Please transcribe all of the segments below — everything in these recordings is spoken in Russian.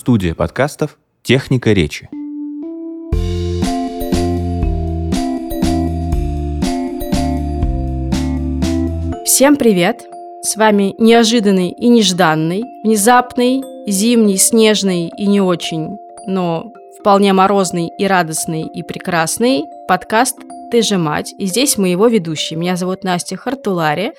Студия подкастов «Техника речи». Всем привет! С вами неожиданный и нежданный, внезапный, зимний, снежный и не очень, но вполне морозный и радостный и прекрасный подкаст «Ты же мать». И здесь мы его ведущие. Меня зовут Настя Хартулари,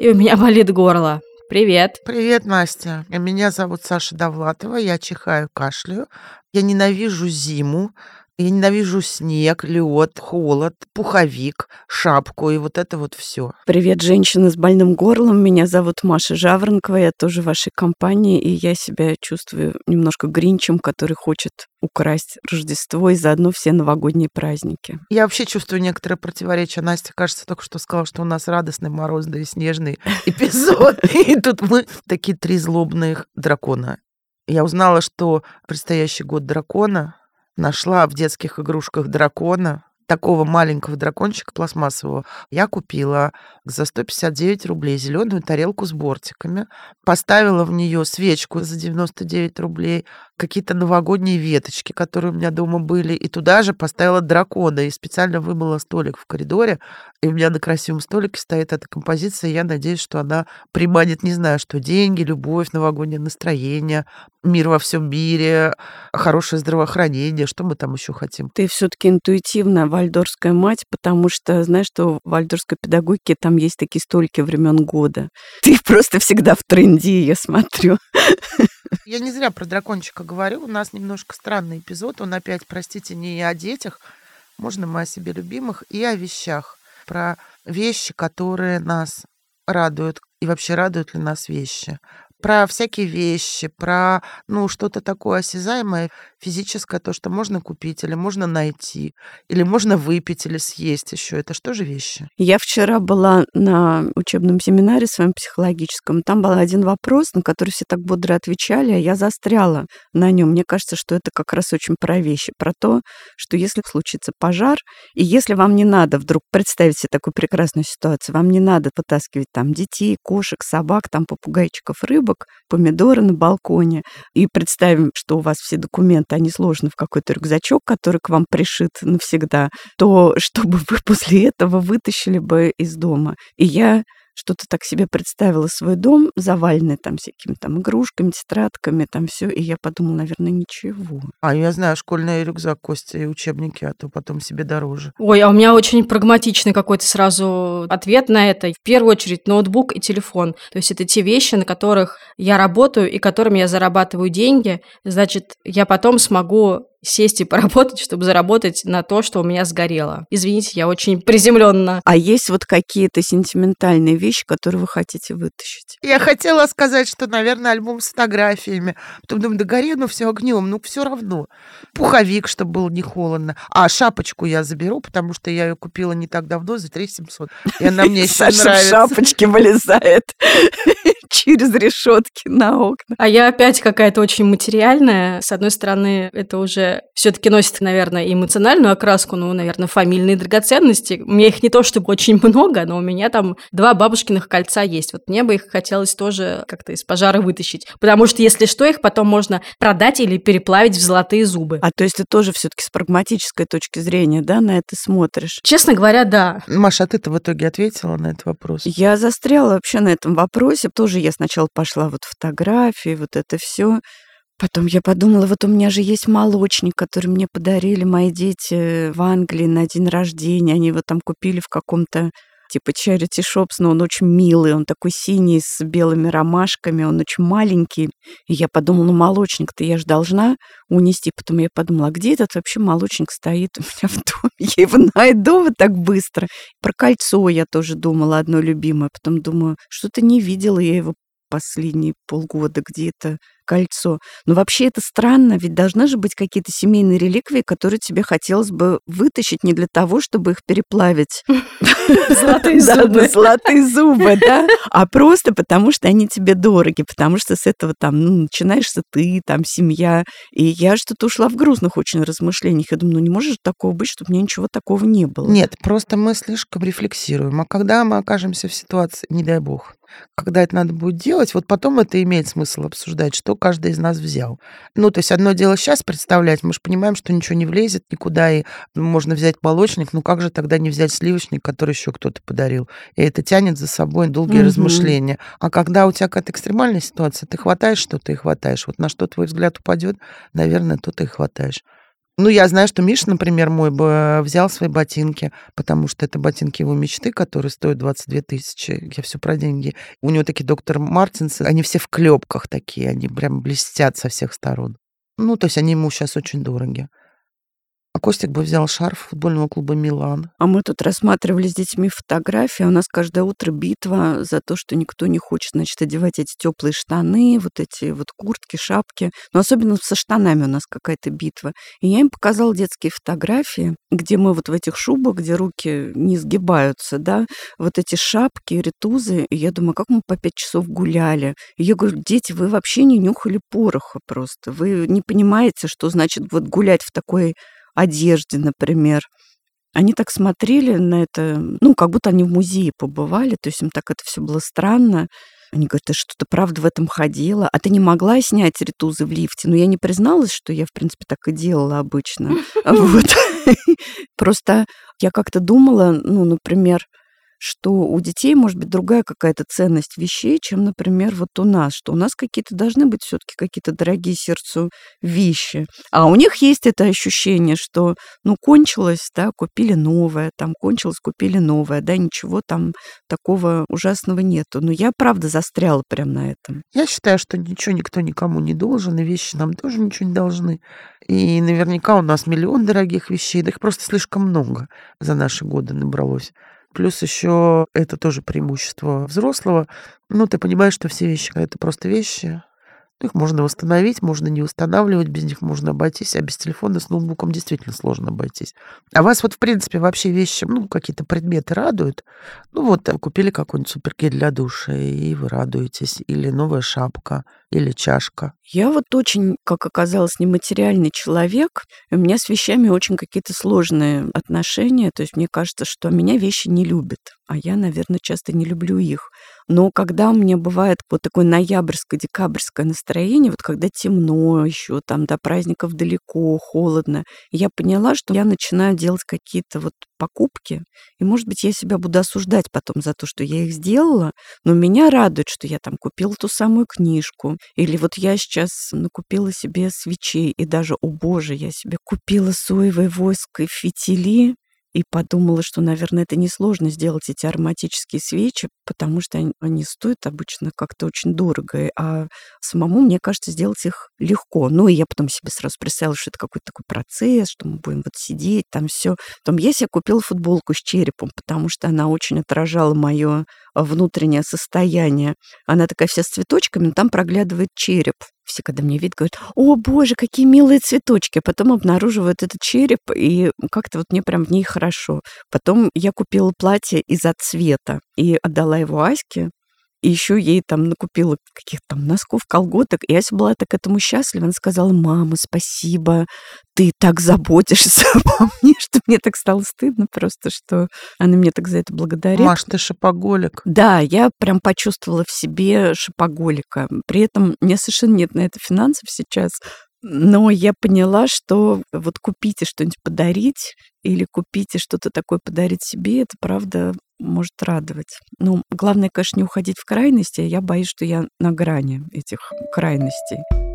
и у меня болит горло. Привет. Привет, Настя. Меня зовут Саша Довлатова. Я чихаю, кашляю. Я ненавижу зиму. Я ненавижу снег, лед, холод, пуховик, шапку и вот это вот все. Привет, женщина с больным горлом. Меня зовут Маша Жаворонкова. Я тоже в вашей компании, и я себя чувствую немножко гринчем, который хочет украсть Рождество и заодно все новогодние праздники. Я вообще чувствую некоторое противоречие. Настя, кажется, только что сказала, что у нас радостный, морозный снежный эпизод. И тут мы такие три злобных дракона. Я узнала, что предстоящий год дракона нашла в детских игрушках дракона, такого маленького дракончика пластмассового, я купила за 159 рублей зеленую тарелку с бортиками, поставила в нее свечку за 99 рублей, какие-то новогодние веточки, которые у меня дома были, и туда же поставила дракона, и специально вымыла столик в коридоре, и у меня на красивом столике стоит эта композиция, я надеюсь, что она приманит, не знаю, что деньги, любовь, новогоднее настроение, мир во всем мире, хорошее здравоохранение, что мы там еще хотим. Ты все-таки интуитивно вальдорская мать, потому что знаешь, что в вальдорской педагогике там есть такие столики времен года. Ты просто всегда в тренде, я смотрю. Я не зря про дракончика говорю. У нас немножко странный эпизод. Он опять, простите, не о детях, можно мы о себе любимых, и о вещах. Про вещи, которые нас радуют, и вообще радуют ли нас вещи про всякие вещи, про, ну, что-то такое осязаемое, физическое, то, что можно купить, или можно найти, или можно выпить, или съесть еще. Это что же вещи? Я вчера была на учебном семинаре своем психологическом. Там был один вопрос, на который все так бодро отвечали, а я застряла на нем. Мне кажется, что это как раз очень про вещи, про то, что если случится пожар, и если вам не надо вдруг представить себе такую прекрасную ситуацию, вам не надо вытаскивать там детей, кошек, собак, там попугайчиков, рыбу, коробок, помидоры на балконе. И представим, что у вас все документы, они сложены в какой-то рюкзачок, который к вам пришит навсегда, то чтобы вы после этого вытащили бы из дома. И я что-то так себе представила свой дом, заваленный там всякими там игрушками, тетрадками, там все, и я подумала, наверное, ничего. А я знаю, школьный рюкзак, Костя, и учебники, а то потом себе дороже. Ой, а у меня очень прагматичный какой-то сразу ответ на это. В первую очередь ноутбук и телефон. То есть это те вещи, на которых я работаю и которыми я зарабатываю деньги. Значит, я потом смогу сесть и поработать, чтобы заработать на то, что у меня сгорело. Извините, я очень приземленно. А есть вот какие-то сентиментальные вещи, которые вы хотите вытащить? Я хотела сказать, что, наверное, альбом с фотографиями. Потом думаю, да гори, ну все огнем, ну все равно. Пуховик, чтобы было не холодно. А шапочку я заберу, потому что я ее купила не так давно за 3 700. И она мне еще нравится. шапочки вылезает через решетки на окна. А я опять какая-то очень материальная. С одной стороны, это уже все-таки носит, наверное, эмоциональную окраску, ну, наверное, фамильные драгоценности. У меня их не то чтобы очень много, но у меня там два бабушкиных кольца есть. Вот мне бы их хотелось тоже как-то из пожара вытащить. Потому что, если что, их потом можно продать или переплавить в золотые зубы. А то есть ты тоже все-таки с прагматической точки зрения, да, на это смотришь? Честно говоря, да. Маша, а ты-то в итоге ответила на этот вопрос? Я застряла вообще на этом вопросе. Тоже я сначала пошла вот фотографии, вот это все. Потом я подумала, вот у меня же есть молочник, который мне подарили мои дети в Англии на день рождения. Они его там купили в каком-то типа charity shops, но он очень милый, он такой синий с белыми ромашками, он очень маленький. И я подумала, ну молочник-то я же должна унести. Потом я подумала, а где этот вообще молочник стоит у меня в доме? Я его найду вот так быстро. Про кольцо я тоже думала, одно любимое. Потом думаю, что-то не видела я его последние полгода где-то кольцо. Но вообще это странно, ведь должны же быть какие-то семейные реликвии, которые тебе хотелось бы вытащить не для того, чтобы их переплавить. Золотые зубы. Золотые зубы, да, а просто потому, что они тебе дороги, потому что с этого там, ну, начинаешься ты, там, семья. И я что-то ушла в грустных очень размышлениях. Я думаю, ну не может такого быть, чтобы мне ничего такого не было. Нет, просто мы слишком рефлексируем. А когда мы окажемся в ситуации, не дай бог, когда это надо будет делать, вот потом это имеет смысл обсуждать, что каждый из нас взял. Ну, то есть одно дело сейчас представлять, мы же понимаем, что ничего не влезет никуда, и можно взять молочник, ну как же тогда не взять сливочник, который еще кто-то подарил? И это тянет за собой долгие Мгм. размышления. А когда у тебя какая-то экстремальная ситуация, ты хватаешь что-то и хватаешь. Вот на что твой взгляд упадет, наверное, то ты и хватаешь. Ну, я знаю, что Миша, например, мой бы взял свои ботинки, потому что это ботинки его мечты, которые стоят 22 тысячи. Я все про деньги. У него такие доктор Мартинсы, они все в клепках такие, они прям блестят со всех сторон. Ну, то есть они ему сейчас очень дороги. А Костик бы взял шарф футбольного клуба «Милан». А мы тут рассматривали с детьми фотографии. а У нас каждое утро битва за то, что никто не хочет, значит, одевать эти теплые штаны, вот эти вот куртки, шапки. Но особенно со штанами у нас какая-то битва. И я им показала детские фотографии, где мы вот в этих шубах, где руки не сгибаются, да, вот эти шапки, ритузы. И я думаю, как мы по пять часов гуляли. И я говорю, дети, вы вообще не нюхали пороха просто. Вы не понимаете, что значит вот гулять в такой одежде, например. Они так смотрели на это, ну, как будто они в музее побывали, то есть им так это все было странно. Они говорят, ты что, ты правда в этом ходила? А ты не могла снять ритузы в лифте? Но я не призналась, что я, в принципе, так и делала обычно. Вот. Просто я как-то думала, ну, например, что у детей может быть другая какая-то ценность вещей, чем, например, вот у нас, что у нас какие-то должны быть все-таки какие-то дорогие сердцу вещи. А у них есть это ощущение, что, ну, кончилось, да, купили новое, там, кончилось, купили новое, да, ничего там такого ужасного нету. Но я, правда, застряла прям на этом. Я считаю, что ничего никто никому не должен, и вещи нам тоже ничего не должны. И наверняка у нас миллион дорогих вещей, да их просто слишком много за наши годы набралось. Плюс еще это тоже преимущество взрослого. Ну, ты понимаешь, что все вещи это просто вещи. Ну, Их можно восстановить, можно не устанавливать, без них можно обойтись, а без телефона с ноутбуком действительно сложно обойтись. А вас вот, в принципе, вообще вещи, ну, какие-то предметы радуют? Ну, вот э, купили какой-нибудь супергель для душа, и вы радуетесь. Или новая шапка, или чашка. Я вот очень, как оказалось, нематериальный человек. У меня с вещами очень какие-то сложные отношения. То есть мне кажется, что меня вещи не любят, а я, наверное, часто не люблю их. Но когда у меня бывает вот такое ноябрьское, декабрьское настроение, вот когда темно еще, там до праздников далеко, холодно, я поняла, что я начинаю делать какие-то вот покупки, и, может быть, я себя буду осуждать потом за то, что я их сделала, но меня радует, что я там купила ту самую книжку, или вот я сейчас накупила себе свечей, и даже, о боже, я себе купила соевый воск и фитили, и подумала, что, наверное, это несложно сделать эти ароматические свечи, потому что они, стоят обычно как-то очень дорого, а самому, мне кажется, сделать их легко. Ну, и я потом себе сразу представила, что это какой-то такой процесс, что мы будем вот сидеть, там все. Потом я себе купила футболку с черепом, потому что она очень отражала мое внутреннее состояние. Она такая вся с цветочками, но там проглядывает череп. Все, когда мне видят, говорят, о, боже, какие милые цветочки. А потом обнаруживают этот череп, и как-то вот мне прям в ней хорошо. Потом я купила платье из-за цвета и отдала его Аське. И еще ей там накупила каких-то там носков, колготок. И Ася была так этому счастлива. Она сказала, мама, спасибо, ты так заботишься обо мне, что мне так стало стыдно просто, что она мне так за это благодарит. Маш, ты шопоголик. Да, я прям почувствовала в себе шопоголика. При этом у меня совершенно нет на это финансов сейчас. Но я поняла, что вот купите что-нибудь подарить или купите что-то такое подарить себе, это правда может радовать. Но главное, конечно, не уходить в крайности. Я боюсь, что я на грани этих крайностей.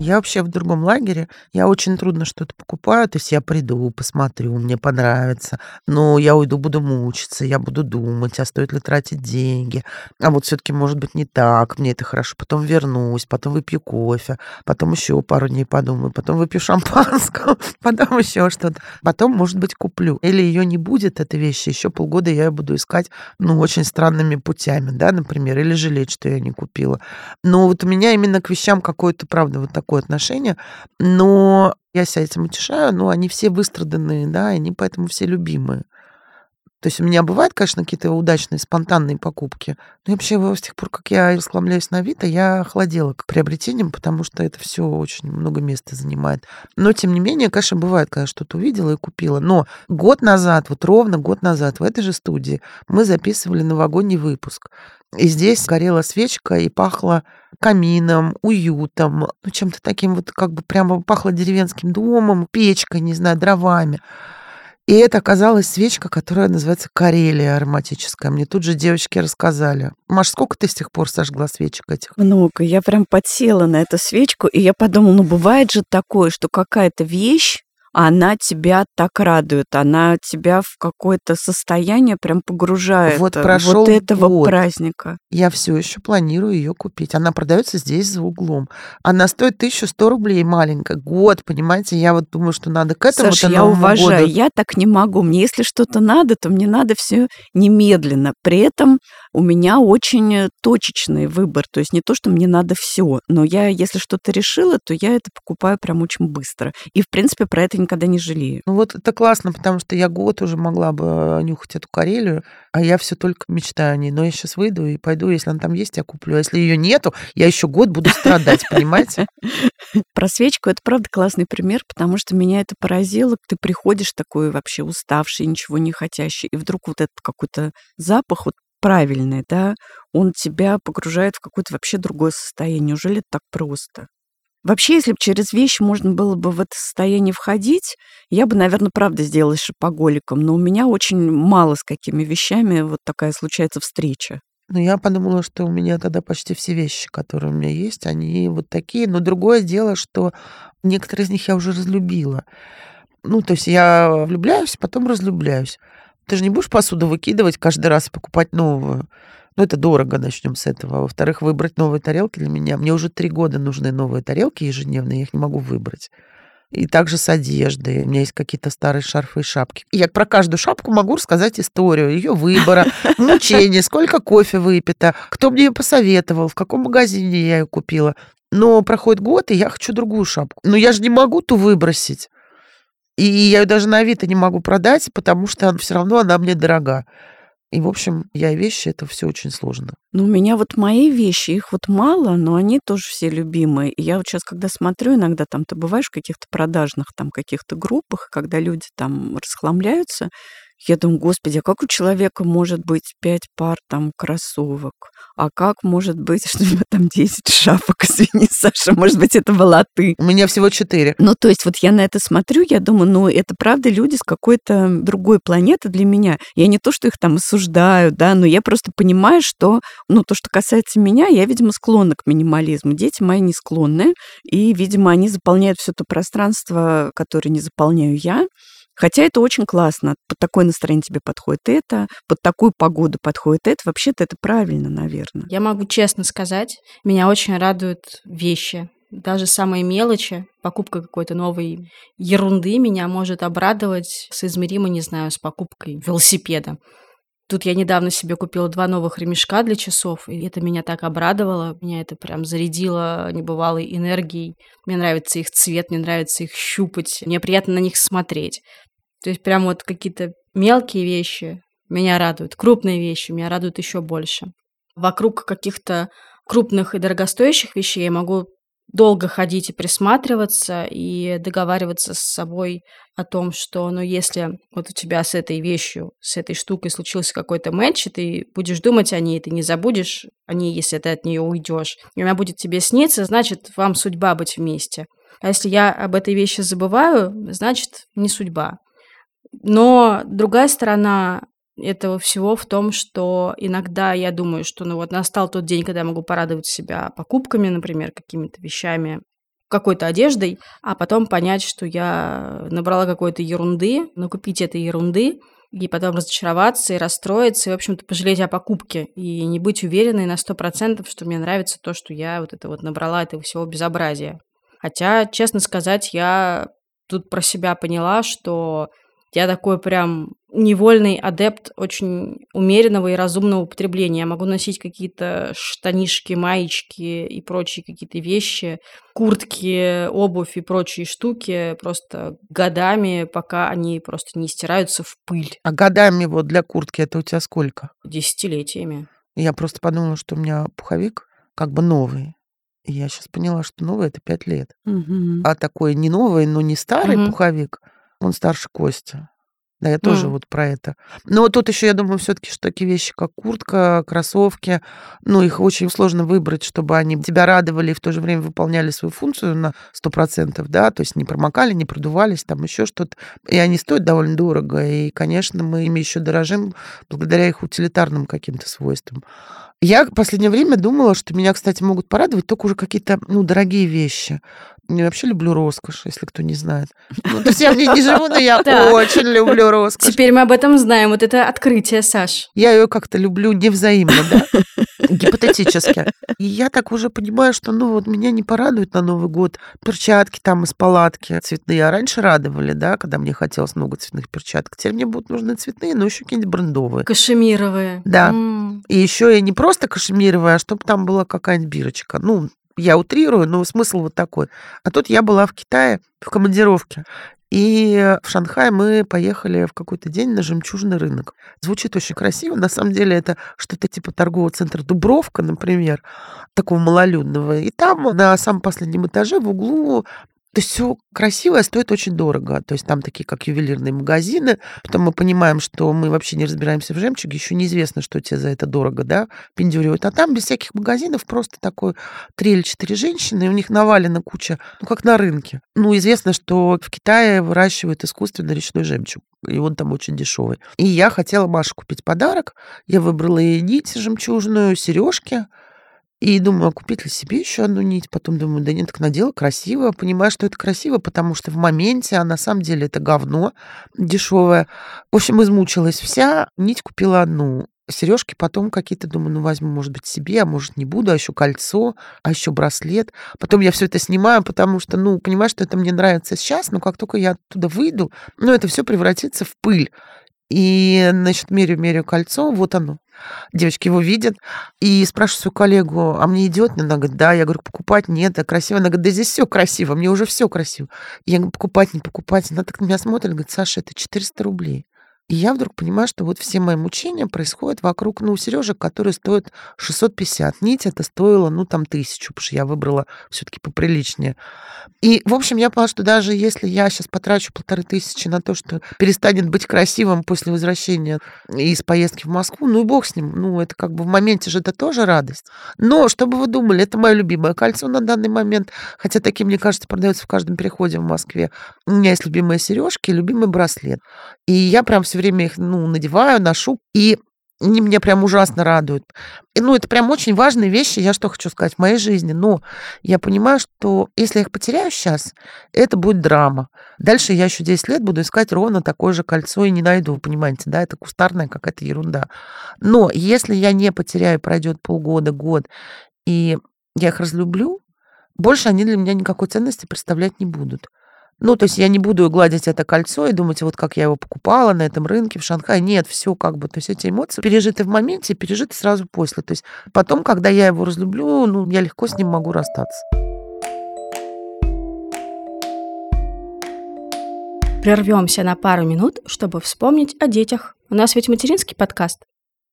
Я вообще в другом лагере. Я очень трудно что-то покупаю. То есть я приду, посмотрю, мне понравится. Но я уйду, буду мучиться, я буду думать, а стоит ли тратить деньги. А вот все-таки может быть не так, мне это хорошо. Потом вернусь, потом выпью кофе, потом еще пару дней подумаю, потом выпью шампанского, потом еще что-то. Потом, может быть, куплю. Или ее не будет, этой вещи, еще полгода я ее буду искать, ну, очень странными путями, да, например, или жалеть, что я не купила. Но вот у меня именно к вещам какое-то, правда, вот такое отношение. Но я себя этим утешаю, но они все выстраданные, да, они поэтому все любимые. То есть у меня бывают, конечно, какие-то удачные, спонтанные покупки. Но вообще с тех пор, как я расхламляюсь на Авито, я охладела к приобретениям, потому что это все очень много места занимает. Но, тем не менее, конечно, бывает, когда что-то увидела и купила. Но год назад, вот ровно год назад в этой же студии мы записывали новогодний выпуск. И здесь горела свечка и пахло камином, уютом, ну, чем-то таким вот как бы прямо пахло деревенским домом, печкой, не знаю, дровами. И это оказалась свечка, которая называется Карелия ароматическая. Мне тут же девочки рассказали. Маш, сколько ты с тех пор сожгла свечек этих? Много. Я прям подсела на эту свечку, и я подумала, ну бывает же такое, что какая-то вещь, она тебя так радует, она тебя в какое-то состояние прям погружает. Вот прошел вот этого год. праздника. Я все еще планирую ее купить. Она продается здесь за углом. Она стоит 1100 рублей маленькая. Год, понимаете? Я вот думаю, что надо к этому Саша, я уважаю. Я так не могу. Мне если что-то надо, то мне надо все немедленно. При этом у меня очень точечный выбор. То есть не то, что мне надо все, но я, если что-то решила, то я это покупаю прям очень быстро. И, в принципе, про это никогда не жалею. Ну вот это классно, потому что я год уже могла бы э, нюхать эту Карелию, а я все только мечтаю о ней. Но я сейчас выйду и пойду, если она там есть, я куплю. А если ее нету, я еще год буду страдать, понимаете? Про свечку это правда классный пример, потому что меня это поразило. Ты приходишь такой вообще уставший, ничего не хотящий, и вдруг вот этот какой-то запах вот правильный, да, он тебя погружает в какое-то вообще другое состояние. Неужели это так просто? Вообще, если бы через вещи можно было бы в это состояние входить, я бы, наверное, правда сделалась шопоголиком. Но у меня очень мало с какими вещами вот такая случается встреча. Ну, я подумала, что у меня тогда почти все вещи, которые у меня есть, они вот такие. Но другое дело, что некоторые из них я уже разлюбила. Ну, то есть я влюбляюсь, потом разлюбляюсь. Ты же не будешь посуду выкидывать каждый раз и покупать новую. Ну, это дорого, начнем с этого. Во-вторых, выбрать новые тарелки для меня. Мне уже три года нужны новые тарелки ежедневные, я их не могу выбрать. И также с одеждой. У меня есть какие-то старые шарфы и шапки. Я про каждую шапку могу рассказать историю ее выбора, мучения, сколько кофе выпито, кто мне ее посоветовал, в каком магазине я ее купила. Но проходит год, и я хочу другую шапку. Но я же не могу ту выбросить. И я ее даже на Авито не могу продать, потому что все равно она мне дорога. И, в общем, я вещи, это все очень сложно. Ну, у меня вот мои вещи, их вот мало, но они тоже все любимые. И я вот сейчас, когда смотрю, иногда там ты бываешь в каких-то продажных там каких-то группах, когда люди там расхламляются, я думаю, господи, а как у человека может быть пять пар там кроссовок? А как может быть, что у него там 10 шапок? Извини, Саша, может быть, это была ты. У меня всего четыре. Ну, то есть вот я на это смотрю, я думаю, ну, это правда люди с какой-то другой планеты для меня. Я не то, что их там осуждаю, да, но я просто понимаю, что, ну, то, что касается меня, я, видимо, склонна к минимализму. Дети мои не склонны, и, видимо, они заполняют все то пространство, которое не заполняю я. Хотя это очень классно. Под такое настроение тебе подходит это, под такую погоду подходит это. Вообще-то это правильно, наверное. Я могу честно сказать, меня очень радуют вещи. Даже самые мелочи, покупка какой-то новой ерунды меня может обрадовать соизмеримо, не знаю, с покупкой велосипеда. Тут я недавно себе купила два новых ремешка для часов, и это меня так обрадовало, меня это прям зарядило небывалой энергией. Мне нравится их цвет, мне нравится их щупать, мне приятно на них смотреть. То есть прям вот какие-то мелкие вещи меня радуют, крупные вещи меня радуют еще больше. Вокруг каких-то крупных и дорогостоящих вещей я могу долго ходить и присматриваться и договариваться с собой о том, что, ну, если вот у тебя с этой вещью, с этой штукой случился какой-то матч, и ты будешь думать о ней, ты не забудешь о ней, если ты от нее уйдешь, и она будет тебе сниться, значит, вам судьба быть вместе. А если я об этой вещи забываю, значит, не судьба. Но другая сторона этого всего в том, что иногда я думаю, что ну вот настал тот день, когда я могу порадовать себя покупками, например, какими-то вещами, какой-то одеждой, а потом понять, что я набрала какой-то ерунды, накупить этой ерунды, и потом разочароваться и расстроиться, и, в общем-то, пожалеть о покупке, и не быть уверенной на сто процентов, что мне нравится то, что я вот это вот набрала этого всего безобразия. Хотя, честно сказать, я тут про себя поняла, что я такой прям невольный адепт очень умеренного и разумного употребления. Я могу носить какие-то штанишки, маечки и прочие какие-то вещи, куртки, обувь и прочие штуки просто годами, пока они просто не стираются в пыль. А годами вот для куртки это у тебя сколько? Десятилетиями. Я просто подумала, что у меня пуховик как бы новый. И я сейчас поняла, что новый это пять лет. Мгм. А такой не новый, но не старый Мгм. пуховик, он старше Костя. Да, я тоже М. вот про это. Но тут еще, я думаю, все-таки, что такие вещи, как куртка, кроссовки, ну, их очень сложно выбрать, чтобы они тебя радовали и в то же время выполняли свою функцию на 100%, да, то есть не промокали, не продувались, там еще что-то. И они стоят довольно дорого, и, конечно, мы ими еще дорожим благодаря их утилитарным каким-то свойствам. Я в последнее время думала, что меня, кстати, могут порадовать только уже какие-то, ну, дорогие вещи. Я вообще люблю роскошь, если кто не знает. Ну, то есть я в ней не живу, но я очень люблю роскошь. Теперь мы об этом знаем. Вот это открытие, Саш. Я ее как-то люблю невзаимно, да? Гипотетически. И я так уже понимаю, что, ну, вот меня не порадует на Новый год перчатки там из палатки цветные. А раньше радовали, да, когда мне хотелось много цветных перчаток. Теперь мне будут нужны цветные, но еще какие-нибудь брендовые. Кашемировые. Да. И еще и не просто кашемировая, а чтобы там была какая-нибудь бирочка. Ну, я утрирую, но смысл вот такой. А тут я была в Китае в командировке. И в Шанхай мы поехали в какой-то день на жемчужный рынок. Звучит очень красиво. На самом деле это что-то типа торгового центра Дубровка, например, такого малолюдного. И там на самом последнем этаже в углу то есть все красивое стоит очень дорого. То есть там такие, как ювелирные магазины. Потом мы понимаем, что мы вообще не разбираемся в жемчуге. Еще неизвестно, что тебе за это дорого, да, пиндюривают. А там без всяких магазинов просто такой три или четыре женщины, и у них навалена куча, ну, как на рынке. Ну, известно, что в Китае выращивают искусственно речной жемчуг. И он там очень дешевый. И я хотела Маше купить подарок. Я выбрала ей нить жемчужную, сережки. И думаю, а купить ли себе еще одну нить? Потом думаю, да нет, так надела красиво. Понимаю, что это красиво, потому что в моменте, а на самом деле это говно дешевое. В общем, измучилась вся. Нить купила одну. Сережки потом какие-то, думаю, ну возьму, может быть, себе, а может, не буду, а еще кольцо, а еще браслет. Потом я все это снимаю, потому что, ну, понимаю, что это мне нравится сейчас, но как только я оттуда выйду, ну, это все превратится в пыль. И, значит, мерю-мерю кольцо, вот оно. Девочки его видят и спрашивают свою коллегу, а мне идет? Она говорит, да. Я говорю, покупать нет, а красиво. Она говорит, да здесь все красиво, мне уже все красиво. Я говорю, покупать, не покупать. Она так на меня смотрит, говорит, Саша, это 400 рублей. И я вдруг понимаю, что вот все мои мучения происходят вокруг, ну, сережек, которые стоят 650. Нить это стоило, ну, там, тысячу, потому что я выбрала все-таки поприличнее. И, в общем, я поняла, что даже если я сейчас потрачу полторы тысячи на то, что перестанет быть красивым после возвращения из поездки в Москву, ну и бог с ним. Ну, это как бы в моменте же это тоже радость. Но, чтобы вы думали, это мое любимое кольцо на данный момент, хотя такие, мне кажется, продаются в каждом переходе в Москве. У меня есть любимые сережки, любимый браслет. И я прям все время их, ну, надеваю, ношу, и они меня прям ужасно радуют. И, ну, это прям очень важные вещи, я что хочу сказать, в моей жизни. Но я понимаю, что если я их потеряю сейчас, это будет драма. Дальше я еще 10 лет буду искать ровно такое же кольцо и не найду, понимаете, да, это кустарная какая-то ерунда. Но если я не потеряю, пройдет полгода, год, и я их разлюблю, больше они для меня никакой ценности представлять не будут. Ну, то есть я не буду гладить это кольцо и думать, вот как я его покупала на этом рынке в Шанхае. Нет, все как бы, то есть эти эмоции пережиты в моменте, пережиты сразу после. То есть потом, когда я его разлюблю, ну, я легко с ним могу расстаться. Прервемся на пару минут, чтобы вспомнить о детях. У нас ведь материнский подкаст.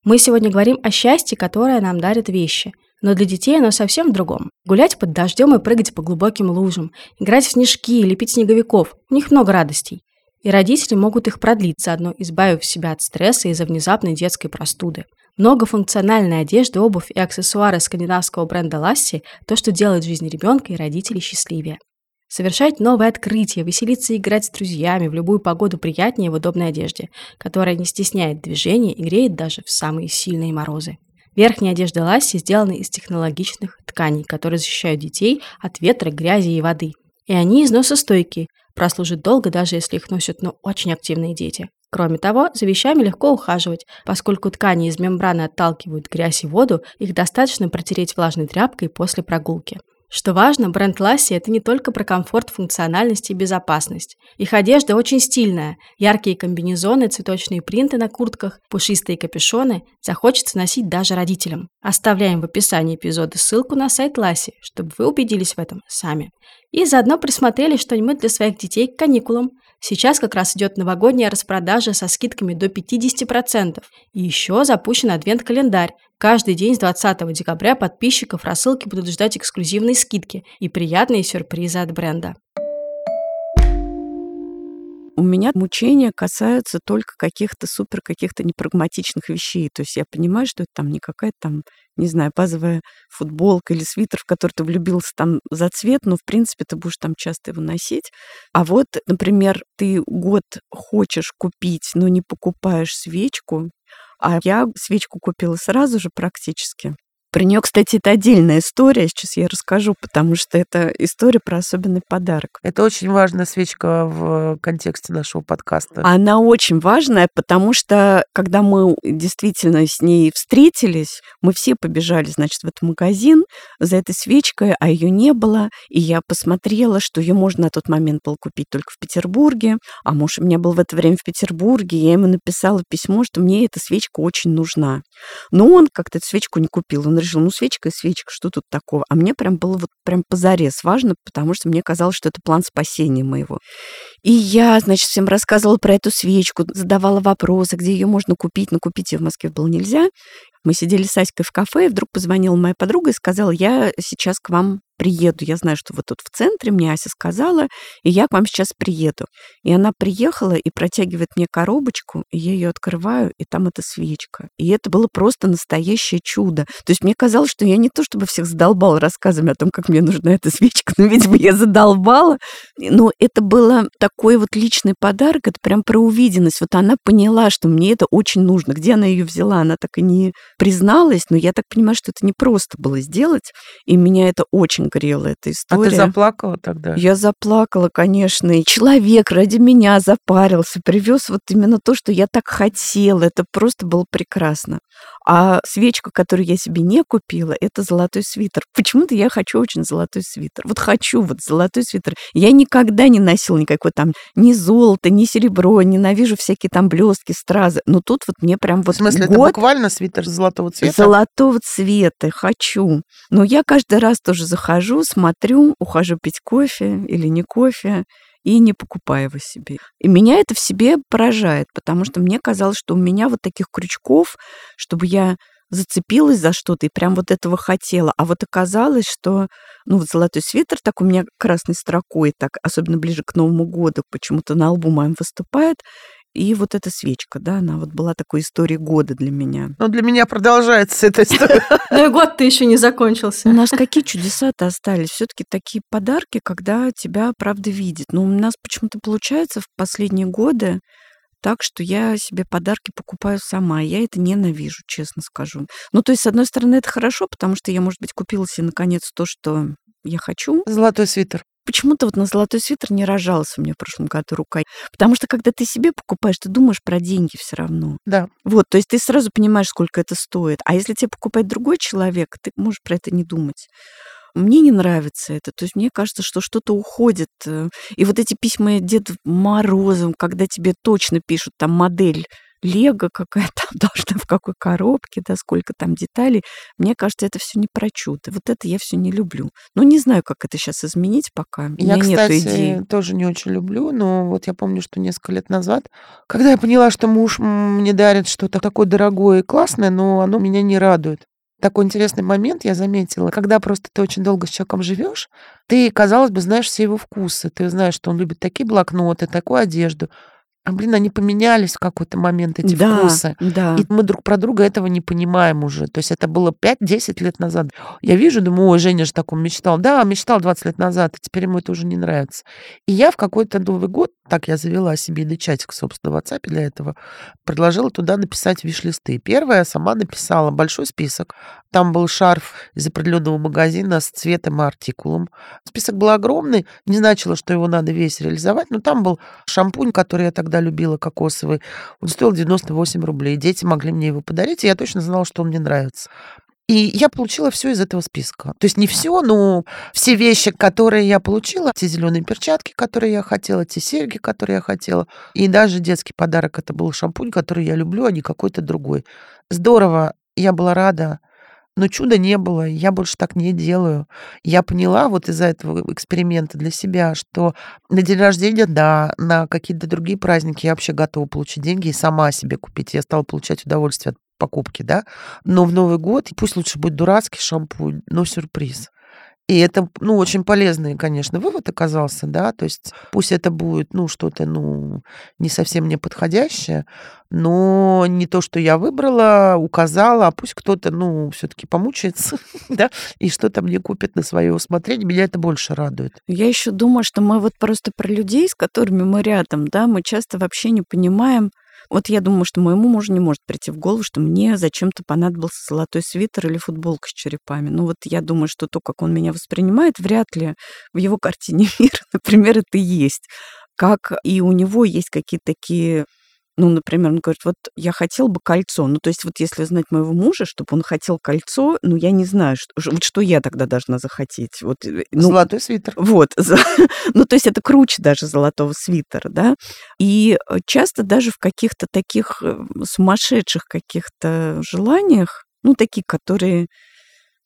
Мы сегодня говорим о счастье, которое нам дарят вещи. Но для детей оно совсем в другом. Гулять под дождем и прыгать по глубоким лужам, играть в снежки, лепить снеговиков. У них много радостей. И родители могут их продлить, заодно избавив себя от стресса из-за внезапной детской простуды. Многофункциональная одежда, обувь и аксессуары скандинавского бренда Lassi – то, что делает жизнь ребенка и родителей счастливее. Совершать новые открытия, веселиться и играть с друзьями в любую погоду приятнее в удобной одежде, которая не стесняет движения и греет даже в самые сильные морозы. Верхняя одежда Ласси сделана из технологичных тканей, которые защищают детей от ветра, грязи и воды. И они износостойкие, прослужат долго, даже если их носят ну, очень активные дети. Кроме того, за вещами легко ухаживать, поскольку ткани из мембраны отталкивают грязь и воду, их достаточно протереть влажной тряпкой после прогулки. Что важно, бренд Lassie – это не только про комфорт, функциональность и безопасность. Их одежда очень стильная. Яркие комбинезоны, цветочные принты на куртках, пушистые капюшоны захочется носить даже родителям. Оставляем в описании эпизода ссылку на сайт Lassie, чтобы вы убедились в этом сами. И заодно присмотрели что-нибудь для своих детей к каникулам. Сейчас как раз идет новогодняя распродажа со скидками до 50%. И еще запущен адвент-календарь. Каждый день с 20 декабря подписчиков рассылки будут ждать эксклюзивные скидки и приятные сюрпризы от бренда. У меня мучения касаются только каких-то супер, каких-то непрагматичных вещей. То есть я понимаю, что это там не какая-то там, не знаю, базовая футболка или свитер, в который ты влюбился там за цвет, но в принципе ты будешь там часто его носить. А вот, например, ты год хочешь купить, но не покупаешь свечку, а я свечку купила сразу же практически. Про нее, кстати, это отдельная история, сейчас я расскажу, потому что это история про особенный подарок. Это очень важная свечка в контексте нашего подкаста. Она очень важная, потому что когда мы действительно с ней встретились, мы все побежали, значит, в этот магазин за этой свечкой, а ее не было, и я посмотрела, что ее можно на тот момент было купить только в Петербурге, а муж у меня был в это время в Петербурге, я ему написала письмо, что мне эта свечка очень нужна. Но он как-то эту свечку не купил, он решил, ну, свечка и свечка, что тут такого? А мне прям было вот прям позарез важно, потому что мне казалось, что это план спасения моего. И я, значит, всем рассказывала про эту свечку, задавала вопросы, где ее можно купить, но купить ее в Москве было нельзя. Мы сидели с Аськой в кафе, и вдруг позвонила моя подруга и сказала, я сейчас к вам приеду. Я знаю, что вы тут в центре, мне Ася сказала, и я к вам сейчас приеду. И она приехала и протягивает мне коробочку, и я ее открываю, и там эта свечка. И это было просто настоящее чудо. То есть мне казалось, что я не то чтобы всех задолбала рассказами о том, как мне нужна эта свечка, но, видимо, я задолбала. Но это было такой вот личный подарок, это прям про увиденность. Вот она поняла, что мне это очень нужно. Где она ее взяла, она так и не призналась, но я так понимаю, что это не просто было сделать, и меня это очень грела эта история. А ты заплакала тогда? Я заплакала, конечно. И человек ради меня запарился, привез вот именно то, что я так хотела. Это просто было прекрасно. А свечку, которую я себе не купила, это золотой свитер. Почему-то я хочу очень золотой свитер. Вот хочу вот золотой свитер. Я никогда не носила никакой там ни золото, ни серебро, ненавижу всякие там блестки, стразы. Но тут вот мне прям вот В смысле, год... это буквально свитер золотого цвета? Золотого цвета хочу. Но я каждый раз тоже захожу, смотрю, ухожу пить кофе или не кофе и не покупаю его себе. И меня это в себе поражает, потому что мне казалось, что у меня вот таких крючков, чтобы я зацепилась за что-то и прям вот этого хотела. А вот оказалось, что ну вот золотой свитер так у меня красной строкой, так особенно ближе к Новому году почему-то на лбу моем выступает. И вот эта свечка, да, она вот была такой историей года для меня. Ну, для меня продолжается эта история. Ну и год-то еще не закончился. У нас какие чудеса-то остались? Все-таки такие подарки, когда тебя, правда, видят. Но у нас почему-то получается в последние годы так, что я себе подарки покупаю сама. Я это ненавижу, честно скажу. Ну, то есть, с одной стороны, это хорошо, потому что я, может быть, купила себе, наконец, то, что я хочу. Золотой свитер. Почему-то вот на золотой свитер не рожалась у меня в прошлом году рука. Потому что когда ты себе покупаешь, ты думаешь про деньги все равно. Да. Вот, то есть ты сразу понимаешь, сколько это стоит. А если тебе покупает другой человек, ты можешь про это не думать. Мне не нравится это. То есть мне кажется, что что-то уходит. э. И вот эти письма Деду Морозом, когда тебе точно пишут там модель Лего какая там должна, в какой коробке, да, сколько там деталей. Мне кажется, это все не про чудо. Вот это я все не люблю. Ну, не знаю, как это сейчас изменить пока. У Я, меня нету идей. кстати, тоже не очень люблю, но вот я помню, что несколько лет назад, когда я поняла, что муж мне дарит что-то такое дорогое и классное, но оно меня не радует. Такой интересный момент я заметила, когда просто ты очень долго с человеком живешь, ты, казалось бы, знаешь все его вкусы. Ты знаешь, что он любит такие блокноты, такую одежду. А, блин, они поменялись в какой-то момент, эти Да, вкусы. да. И мы друг про друга этого не понимаем уже. То есть это было 5-10 лет назад. Я вижу, думаю, ой, Женя же таком мечтал. Да, мечтал 20 лет назад, и теперь ему это уже не нравится. И я в какой-то Новый год, так я завела семейный чатик, собственно, в WhatsApp для этого, предложила туда написать виш-листы. Первое я сама написала большой список. Там был шарф из определенного магазина с цветом и артикулом. Список был огромный, не значило, что его надо весь реализовать, но там был шампунь, который я тогда любила, кокосовый. Он стоил 98 рублей. Дети могли мне его подарить, и я точно знала, что он мне нравится. И я получила все из этого списка. То есть не все, но все вещи, которые я получила, те зеленые перчатки, которые я хотела, те серьги, которые я хотела, и даже детский подарок это был шампунь, который я люблю, а не какой-то другой. Здорово, я была рада. Но чуда не было, я больше так не делаю. Я поняла вот из-за этого эксперимента для себя, что на день рождения, да, на какие-то другие праздники я вообще готова получить деньги и сама себе купить. Я стала получать удовольствие от покупки, да. Но в Новый год пусть лучше будет дурацкий шампунь, но сюрприз. И это, ну, очень полезный, конечно, вывод оказался, да, то есть пусть это будет, ну, что-то, ну, не совсем мне подходящее, но не то, что я выбрала, указала, а пусть кто-то, ну, все-таки помучается, да, и что-то мне купит на свое усмотрение, меня это больше радует. Я еще думаю, что мы вот просто про людей, с которыми мы рядом, да, мы часто вообще не понимаем, вот я думаю, что моему мужу не может прийти в голову, что мне зачем-то понадобился золотой свитер или футболка с черепами. Ну вот я думаю, что то, как он меня воспринимает, вряд ли в его картине мира, например, это есть. Как и у него есть какие-то такие ну, например, он говорит, вот я хотел бы кольцо. Ну, то есть вот если знать моего мужа, чтобы он хотел кольцо, ну, я не знаю, что, вот что я тогда должна захотеть. Вот, э, ну, Золотой свитер. Вот. ну, то есть это круче даже золотого свитера, да. И э, часто даже в каких-то таких э, сумасшедших каких-то желаниях, ну, такие, которые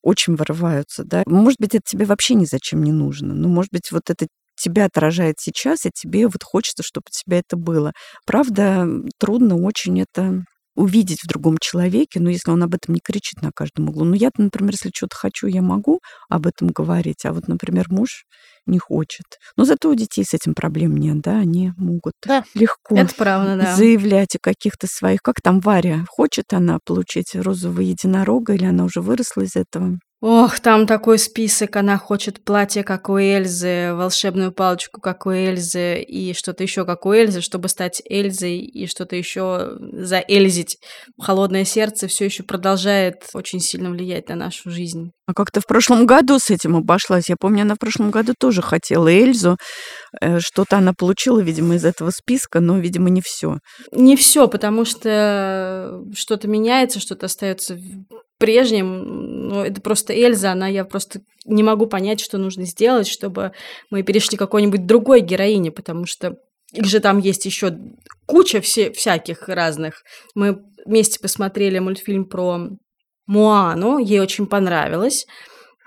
очень вырываются, да. Может быть, это тебе вообще ни зачем не нужно. Ну, может быть, вот это тебя отражает сейчас, и тебе вот хочется, чтобы у тебя это было. Правда, трудно очень это увидеть в другом человеке, но если он об этом не кричит на каждом углу. Ну, я например, если что-то хочу, я могу об этом говорить, а вот, например, муж не хочет. Но зато у детей с этим проблем нет, да, они могут да. легко Это правда, да. заявлять о каких-то своих... Как там Варя? Хочет она получить розового единорога или она уже выросла из этого? Ох, там такой список. Она хочет платье, как у Эльзы, волшебную палочку, как у Эльзы, и что-то еще, как у Эльзы, чтобы стать Эльзой, и что-то еще заэльзить. Холодное сердце все еще продолжает очень сильно влиять на нашу жизнь. А как-то в прошлом году с этим обошлась. Я помню, она в прошлом году тоже хотела Эльзу. Э, что-то она получила, видимо, из этого списка, но, видимо, не все. Не все, потому что что-то меняется, что-то остается прежним. Но это просто Эльза, она я просто не могу понять, что нужно сделать, чтобы мы перешли к какой-нибудь другой героине, потому что их же там есть еще куча все, всяких разных. Мы вместе посмотрели мультфильм про Муану, ей очень понравилось.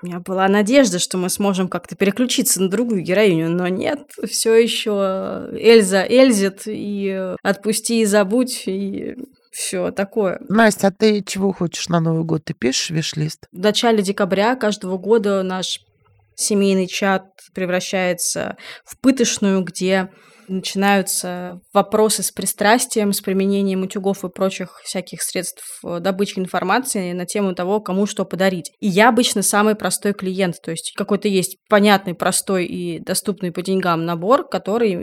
У меня была надежда, что мы сможем как-то переключиться на другую героиню, но нет, все еще Эльза Эльзит, и отпусти и забудь, и все такое. Настя, а ты чего хочешь на Новый год? Ты пишешь виш-лист? В начале декабря каждого года наш семейный чат превращается в пытошную, где начинаются вопросы с пристрастием, с применением утюгов и прочих всяких средств э, добычи информации на тему того, кому что подарить. И я обычно самый простой клиент, то есть какой-то есть понятный, простой и доступный по деньгам набор, который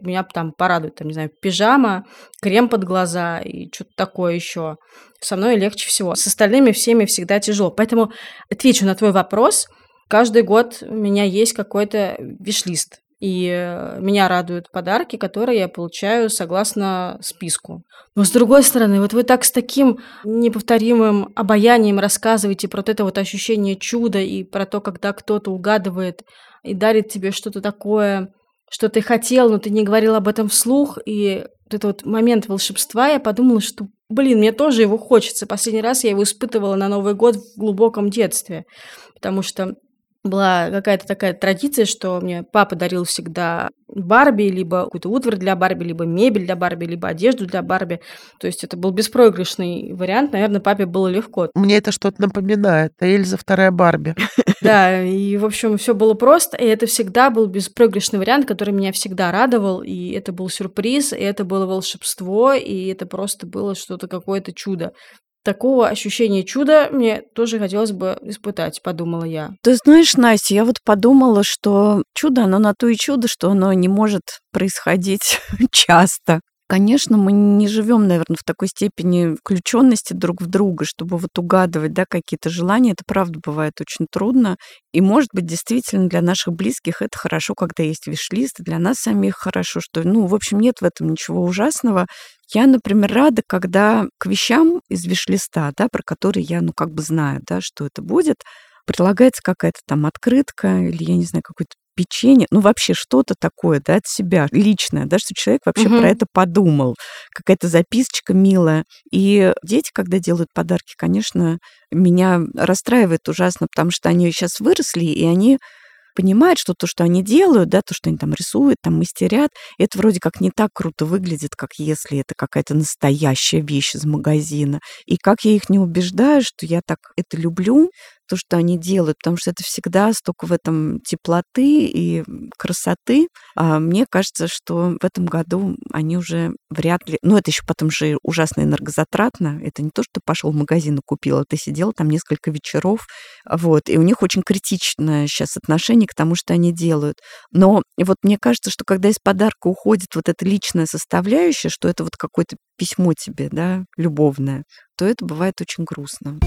меня там порадует, там, не знаю, пижама, крем под глаза и что-то такое еще. Со мной легче всего. С остальными всеми всегда тяжело. Поэтому отвечу на твой вопрос. Каждый год у меня есть какой-то виш-лист. И э, меня радуют подарки, которые я получаю согласно списку. Но с другой стороны, вот вы так с таким неповторимым обаянием рассказываете про вот это вот ощущение чуда и про то, когда кто-то угадывает и дарит тебе что-то такое, что ты хотел, но ты не говорил об этом вслух. И вот этот вот момент волшебства, я подумала, что, блин, мне тоже его хочется. Последний раз я его испытывала на Новый год в глубоком детстве. Потому что была какая-то такая традиция, что мне папа дарил всегда Барби, либо какую-то утварь для Барби, либо мебель для Барби, либо одежду для Барби. То есть это был беспроигрышный вариант. Наверное, папе было легко. Мне это что-то напоминает. Эльза вторая Барби. Да, и, в общем, все было просто. И это всегда был беспроигрышный вариант, который меня всегда радовал. И это был сюрприз, и это было волшебство, и это просто было что-то, какое-то чудо. Такого ощущения чуда мне тоже хотелось бы испытать, подумала я. Ты знаешь, Настя, я вот подумала, что чудо, оно на то и чудо, что оно не может происходить часто. Конечно, мы не живем, наверное, в такой степени включенности друг в друга, чтобы вот угадывать, да, какие-то желания. Это правда бывает очень трудно. И, может быть, действительно для наших близких это хорошо, когда есть виш-лист, для нас самих хорошо, что, ну, в общем, нет в этом ничего ужасного. Я, например, рада, когда к вещам из виш-листа, да, про которые я, ну, как бы знаю, да, что это будет, прилагается какая-то там открытка или, я не знаю, какой-то печенье, ну вообще что-то такое, да, от себя, личное, да, что человек вообще угу. про это подумал, какая-то записочка милая. И дети, когда делают подарки, конечно, меня расстраивает ужасно, потому что они сейчас выросли, и они понимают, что то, что они делают, да, то, что они там рисуют, там мастерят, это вроде как не так круто выглядит, как если это какая-то настоящая вещь из магазина. И как я их не убеждаю, что я так это люблю, то, что они делают, потому что это всегда столько в этом теплоты и красоты. А мне кажется, что в этом году они уже вряд ли... Ну, это еще потом же ужасно энергозатратно. Это не то, что пошел в магазин и купил, а ты сидел там несколько вечеров. Вот. И у них очень критичное сейчас отношение к тому, что они делают. Но вот мне кажется, что когда из подарка уходит вот эта личная составляющая, что это вот какое-то письмо тебе, да, любовное, то это бывает очень грустно.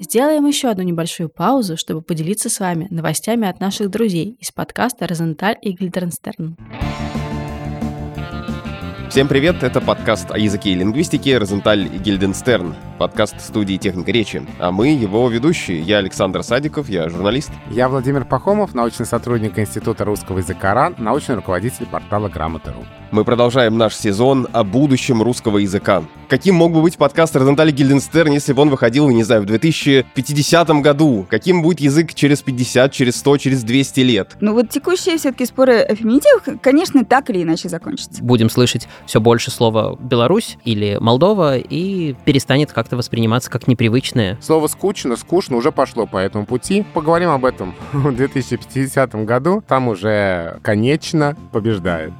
Сделаем еще одну небольшую паузу, чтобы поделиться с вами новостями от наших друзей из подкаста «Розенталь и Гильдернстерн». Всем привет, это подкаст о языке и лингвистике «Розенталь и Гильденстерн», подкаст студии «Техника речи». А мы его ведущие. Я Александр Садиков, я журналист. Я Владимир Пахомов, научный сотрудник Института русского языка РАН, научный руководитель портала «Грамота.ру». Мы продолжаем наш сезон о будущем русского языка. Каким мог бы быть подкаст Розентали Гильденстерн, если бы он выходил, не знаю, в 2050 году? Каким будет язык через 50, через 100, через 200 лет? Ну вот текущие все-таки споры о феминитивах, конечно, так или иначе закончатся. Будем слышать все больше слова «Беларусь» или «Молдова» и перестанет как-то восприниматься как непривычное. Слово «скучно», «скучно» уже пошло по этому пути. Поговорим об этом в 2050 году. Там уже конечно побеждает.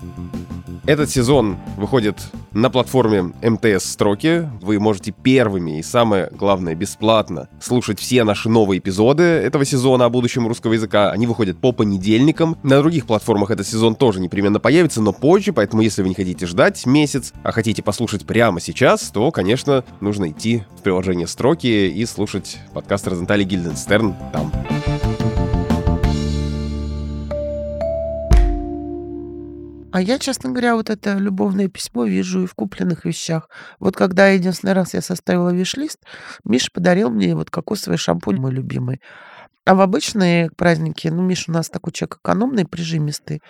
Этот сезон выходит на платформе МТС Строки. Вы можете первыми и, самое главное, бесплатно слушать все наши новые эпизоды этого сезона о будущем русского языка. Они выходят по понедельникам. На других платформах этот сезон тоже непременно появится, но позже, поэтому если вы не хотите ждать месяц, а хотите послушать прямо сейчас, то, конечно, нужно идти в приложение Строки и слушать подкаст Розентали Гильденстерн там. А я, честно говоря, вот это любовное письмо вижу и в купленных вещах. Вот когда единственный раз я составила виш-лист, Миша подарил мне вот кокосовый шампунь, мой любимый. А в обычные праздники, ну, Миша у нас такой человек экономный, прижимистый,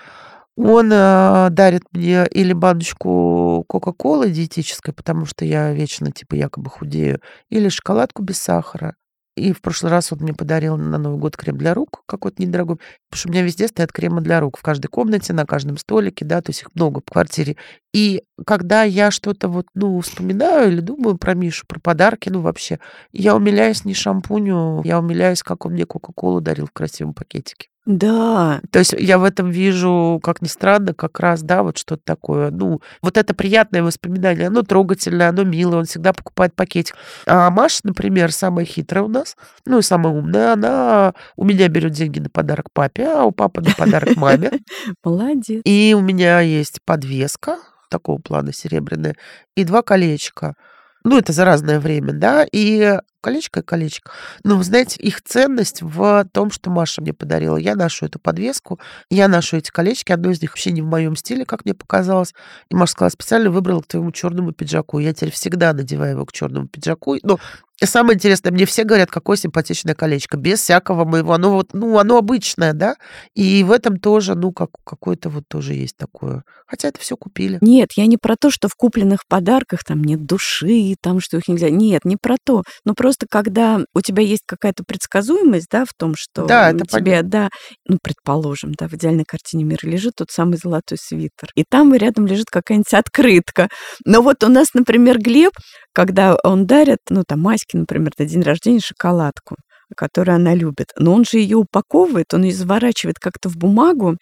он э, дарит мне или баночку Кока-Колы диетической, потому что я вечно, типа, якобы худею, или шоколадку без сахара. И в прошлый раз он мне подарил на Новый год крем для рук какой-то недорогой, потому что у меня везде стоят кремы для рук. В каждой комнате, на каждом столике, да, то есть их много в квартире. И когда я что-то вот, ну, вспоминаю или думаю про Мишу, про подарки, ну, вообще, я умиляюсь не шампуню, я умиляюсь, как он мне Кока-Колу дарил в красивом пакетике. Да. То есть я в этом вижу, как ни странно, как раз, да, вот что-то такое. Ну, вот это приятное воспоминание, оно трогательное, оно милое, он всегда покупает пакетик. А Маша, например, самая хитрая у нас, ну и самая умная, она у меня берет деньги на подарок папе, а у папы на подарок маме. Молодец. И у меня есть подвеска такого плана серебряная и два колечка. Ну, это за разное время, да, и колечко и колечко. Но, знаете, их ценность в том, что Маша мне подарила. Я ношу эту подвеску, я ношу эти колечки. Одно из них вообще не в моем стиле, как мне показалось. И Маша сказала, специально выбрала к твоему черному пиджаку. Я теперь всегда надеваю его к черному пиджаку. Ну, и самое интересное, мне все говорят, какое симпатичное колечко, без всякого моего. Оно вот, ну, оно обычное, да? И в этом тоже, ну, как, какое-то вот тоже есть такое. Хотя это все купили. Нет, я не про то, что в купленных подарках там нет души, там, что их нельзя. Нет, не про то. Но просто когда у тебя есть какая-то предсказуемость, да, в том, что да, это тебе, понятно. да, ну, предположим, да, в идеальной картине мира лежит тот самый золотой свитер. И там рядом лежит какая-нибудь открытка. Но вот у нас, например, Глеб, когда он дарит, ну, там, Маське, например, на день рождения шоколадку, которую она любит, но он же ее упаковывает, он ее заворачивает как-то в бумагу,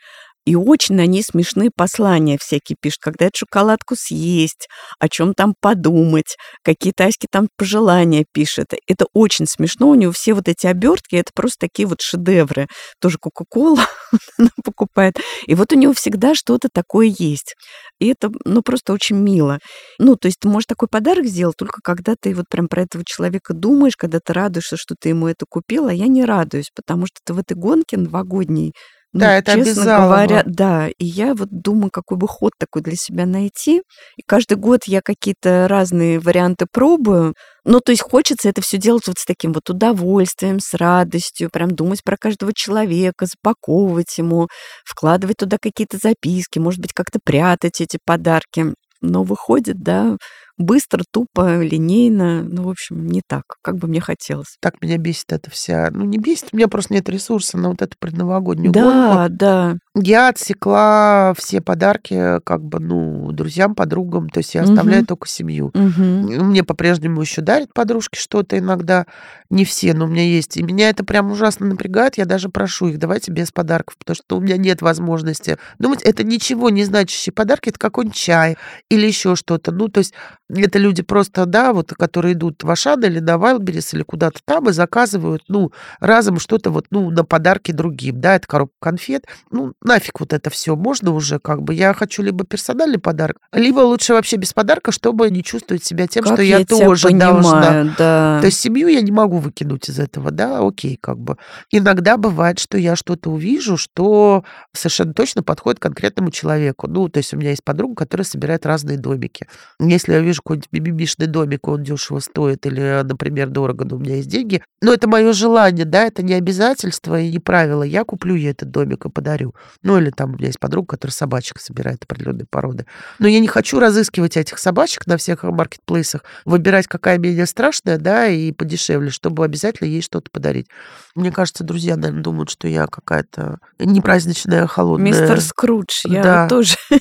И очень ней смешные послания всякие пишут, когда эту шоколадку съесть, о чем там подумать, какие-то Аське там пожелания пишет. Это очень смешно. У него все вот эти обертки, это просто такие вот шедевры. Тоже Кока-Кола покупает. И вот у него всегда что-то такое есть. И это, ну, просто очень мило. Ну, то есть ты можешь такой подарок сделать только когда ты вот прям про этого человека думаешь, когда ты радуешься, что ты ему это купил, а я не радуюсь, потому что ты в этой гонке новогодней ну, Да, это честно обязалово. говоря, да. И я вот думаю, какой бы ход такой для себя найти. И каждый год я какие-то разные варианты пробую. Ну, то есть хочется это все делать вот с таким вот удовольствием, с радостью, прям думать про каждого человека, запаковывать ему, вкладывать туда какие-то записки, может быть, как-то прятать эти подарки. Но выходит, да, быстро, тупо, линейно. Ну, в общем, не так, как бы мне хотелось. Так меня бесит это вся. Ну, не бесит, у меня просто нет ресурса на вот эту предновогоднюю гонку. Да, да. Я отсекла все подарки, как бы, ну, друзьям, подругам, то есть я оставляю Мгм. только семью. Мгм. Мне по-прежнему еще дарят подружки что-то иногда. Не все, но у меня есть. И меня это прям ужасно напрягает. Я даже прошу их, давайте без подарков, потому что у меня нет возможности думать. Это ничего не значащие подарки, это какой-нибудь чай или еще что-то. Ну, то есть это люди просто, да, вот, которые идут в Ашан или на Вайлберис или куда-то там и заказывают, ну, разом что-то вот, ну, на подарки другим, да, это коробка конфет. Ну, нафиг вот это все можно уже, как бы. Я хочу либо персональный подарок, либо лучше вообще без подарка, чтобы не чувствовать себя тем, Как что я, тебя тоже должна. понимаю, да. То есть семью я не могу выкинуть из этого, да, окей, как бы. Иногда бывает, что я что-то увижу, что совершенно точно подходит конкретному человеку. Ну, то есть у меня есть подруга, которая собирает разные домики. Если я вижу какой-нибудь мимимишный домик, он дешево стоит или, например, дорого, но у меня есть деньги, но это мое желание, да, это не обязательство и не правило. Я куплю ей этот домик и подарю. Ну, или там у меня есть подруга, которая собачек собирает определенной породы. Но я не хочу разыскивать этих собачек на всех маркетплейсах, выбирать, какая менее страшная, да, и подешевле, чтобы обязательно ей что-то подарить. Мне кажется, друзья, наверное, думают, что я какая-то непраздничная, холодная. Мистер Скрудж, я Да. вот тоже.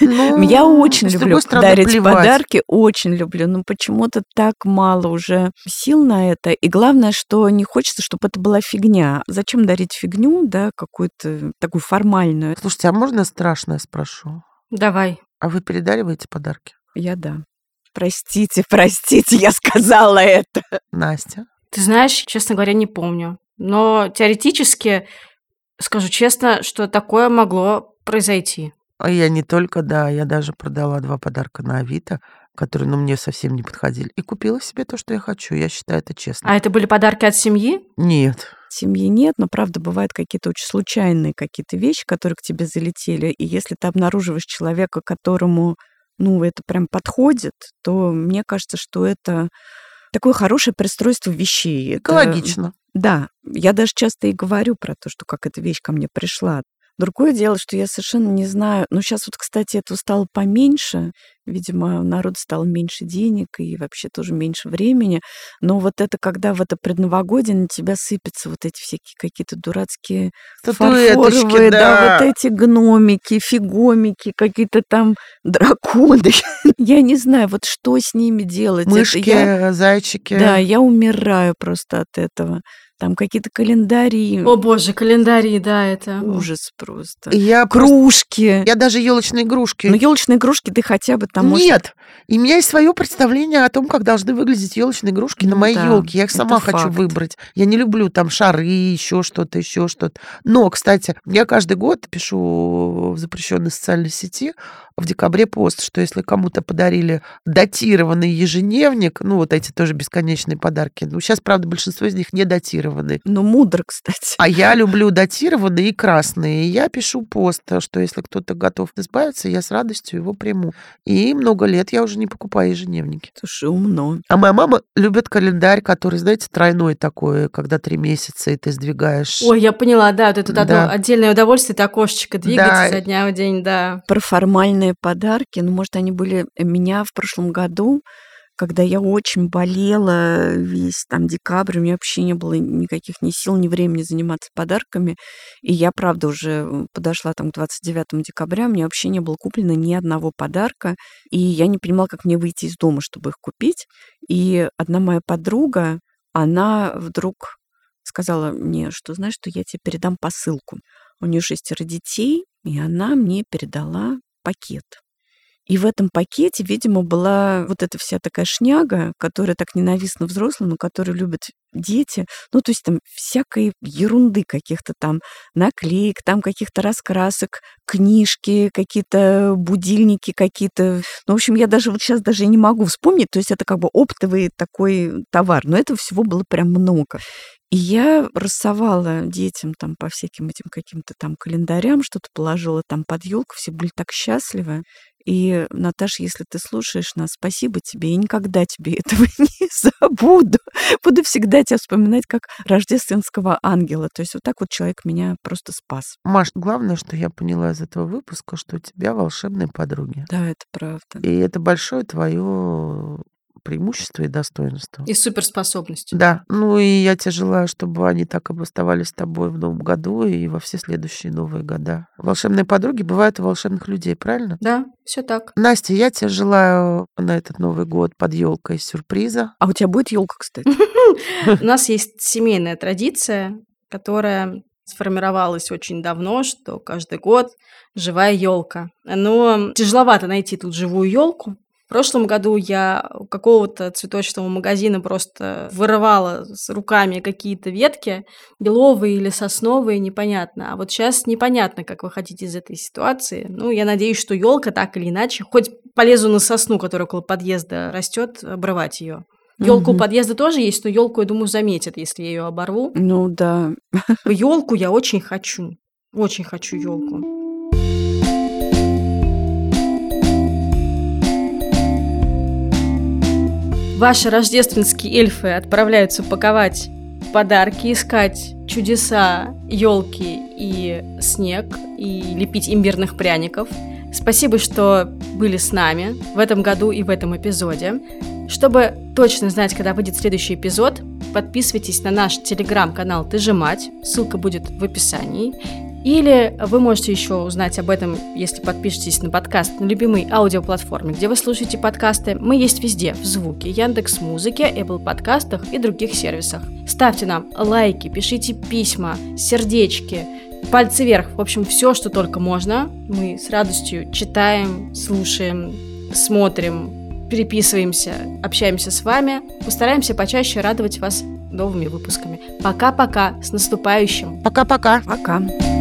Ну, Я очень люблю стороны, дарить плевать. подарки, очень люблю, но почему-то так мало уже сил на это. И главное, что не хочется, чтобы это была фигня. Зачем дарить фигню, да, какую-то такую формальную? Слушайте, а можно страшное спрошу? Давай. А вы передариваете подарки? Я да. Простите, простите, я сказала это. Настя? Ты знаешь, честно говоря, не помню. Но теоретически, скажу честно, что такое могло произойти. А я не только, да, я даже продала два подарка на Авито, которые, ну, мне совсем не подходили. И купила себе то, что я хочу. Я считаю это честно. А это были подарки от семьи? Нет. Семьи нет, но правда бывают какие-то очень случайные какие-то вещи, которые к тебе залетели. И если ты обнаруживаешь человека, которому, ну, это прям подходит, то мне кажется, что это такое хорошее пристройство вещей. Это- Экологично. Да, я даже часто и говорю про то, что как эта вещь ко мне пришла. Другое дело, что я совершенно не знаю. Ну, сейчас вот, кстати, этого стало поменьше. Видимо, у народа стало меньше денег и вообще тоже меньше времени. Но вот это, когда в это предновогодие на тебя сыпятся вот эти всякие какие-то дурацкие фарфоровые, да. вот эти гномики, фигомики, какие-то там драконы. Я не знаю, вот что с ними делать. Мышки, я- зайчики. да, я умираю просто от этого. Там какие-то календари. О боже, календарии, да, это... Ужас просто. Я, просто- Кружки. я даже елочные игрушки. Но елочные игрушки ты хотя бы можешь- Нет. И у меня есть свое представление о том, как должны выглядеть елочные игрушки на Ну моей да, елке. Я их сама хочу факт. выбрать. Я не люблю там шары, еще что-то, еще что-то. Но, кстати, я каждый год пишу в запрещенной социальной сети в декабре пост, что если кому-то подарили датированный ежедневник, ну, вот эти тоже бесконечные подарки. Ну, сейчас, правда, большинство из них не датированы. Ну, мудро, кстати. А я люблю датированные и красные. И я пишу пост, что если кто-то готов избавиться, я с радостью его приму. И много лет я уже не покупаю ежедневники. Слушай, умно. А моя мама любит календарь, который, знаете, тройной такой, когда три месяца, и ты сдвигаешь. Ой, я поняла, да, вот это Да. одно отдельное удовольствие, это окошечко двигать Да. изо дня в день, да. Про формальные подарки. Ну, может, они были у меня в прошлом году, когда я очень болела весь там декабрь, у меня вообще не было никаких ни сил, ни времени заниматься подарками. И я, правда, уже подошла там к 29 декабря, мне вообще не было куплено ни одного подарка, и я не понимала, как мне выйти из дома, чтобы их купить. И одна моя подруга, она вдруг сказала мне, что знаешь, что я тебе передам посылку. У нее шестеро детей, и она мне передала пакет. И в этом пакете, видимо, была вот эта вся такая шняга, которая так ненавистна взрослым, и которую любят дети. Ну, то есть там всякой ерунды каких-то там наклеек, там каких-то раскрасок, книжки, какие-то будильники какие-то. Ну, в общем, я даже вот сейчас даже не могу вспомнить. То есть это как бы оптовый такой товар. Но этого всего было прям много. И я рассовала детям там по всяким этим каким-то там календарям, что-то положила там под елку, все были так счастливы. И, Наташа, если ты слушаешь нас, спасибо тебе. Я никогда тебе этого не забуду. Буду всегда тебя вспоминать как рождественского ангела. То есть вот так вот человек меня просто спас. Маш, главное, что я поняла из этого выпуска, что у тебя волшебные подруги. Да, это правда. И это большое твое преимущества и достоинства. И суперспособности. Да. Ну и я тебе желаю, чтобы они так и оставались с тобой в новом году и во все следующие новые года. Волшебные подруги бывают у волшебных людей, правильно? Да, все так. Настя, я тебе желаю на этот Новый год под елкой сюрприза. А у тебя будет елка, кстати? У нас есть семейная традиция, которая сформировалась очень давно, что каждый год живая елка. Но тяжеловато найти тут живую елку, прошлом году я у какого-то цветочного магазина просто вырывала с руками какие-то ветки, беловые или сосновые, непонятно. А вот сейчас непонятно, как выходить из этой ситуации. Ну, я надеюсь, что елка так или иначе, хоть полезу на сосну, которая около подъезда растет, обрывать ее. Елку у подъезда тоже есть, но елку, я думаю, заметят, если я ее оборву. Ну да. Елку я очень хочу. Очень хочу елку. Ваши рождественские эльфы отправляются паковать подарки, искать чудеса, елки и снег, и лепить имбирных пряников. Спасибо, что были с нами в этом году и в этом эпизоде. Чтобы точно знать, когда выйдет следующий эпизод, подписывайтесь на наш телеграм-канал «Ты же мать», ссылка будет в описании. Или вы можете еще узнать об этом, если подпишетесь на подкаст на любимой аудиоплатформе, где вы слушаете подкасты. Мы есть везде, в звуке, Яндекс Музыке, Apple подкастах и других сервисах. Ставьте нам лайки, пишите письма, сердечки, пальцы вверх. В общем, все, что только можно. Мы с радостью читаем, слушаем, смотрим, переписываемся, общаемся с вами. Постараемся почаще радовать вас новыми выпусками. Пока-пока, с наступающим. Пока-пока. Пока. -пока. Пока.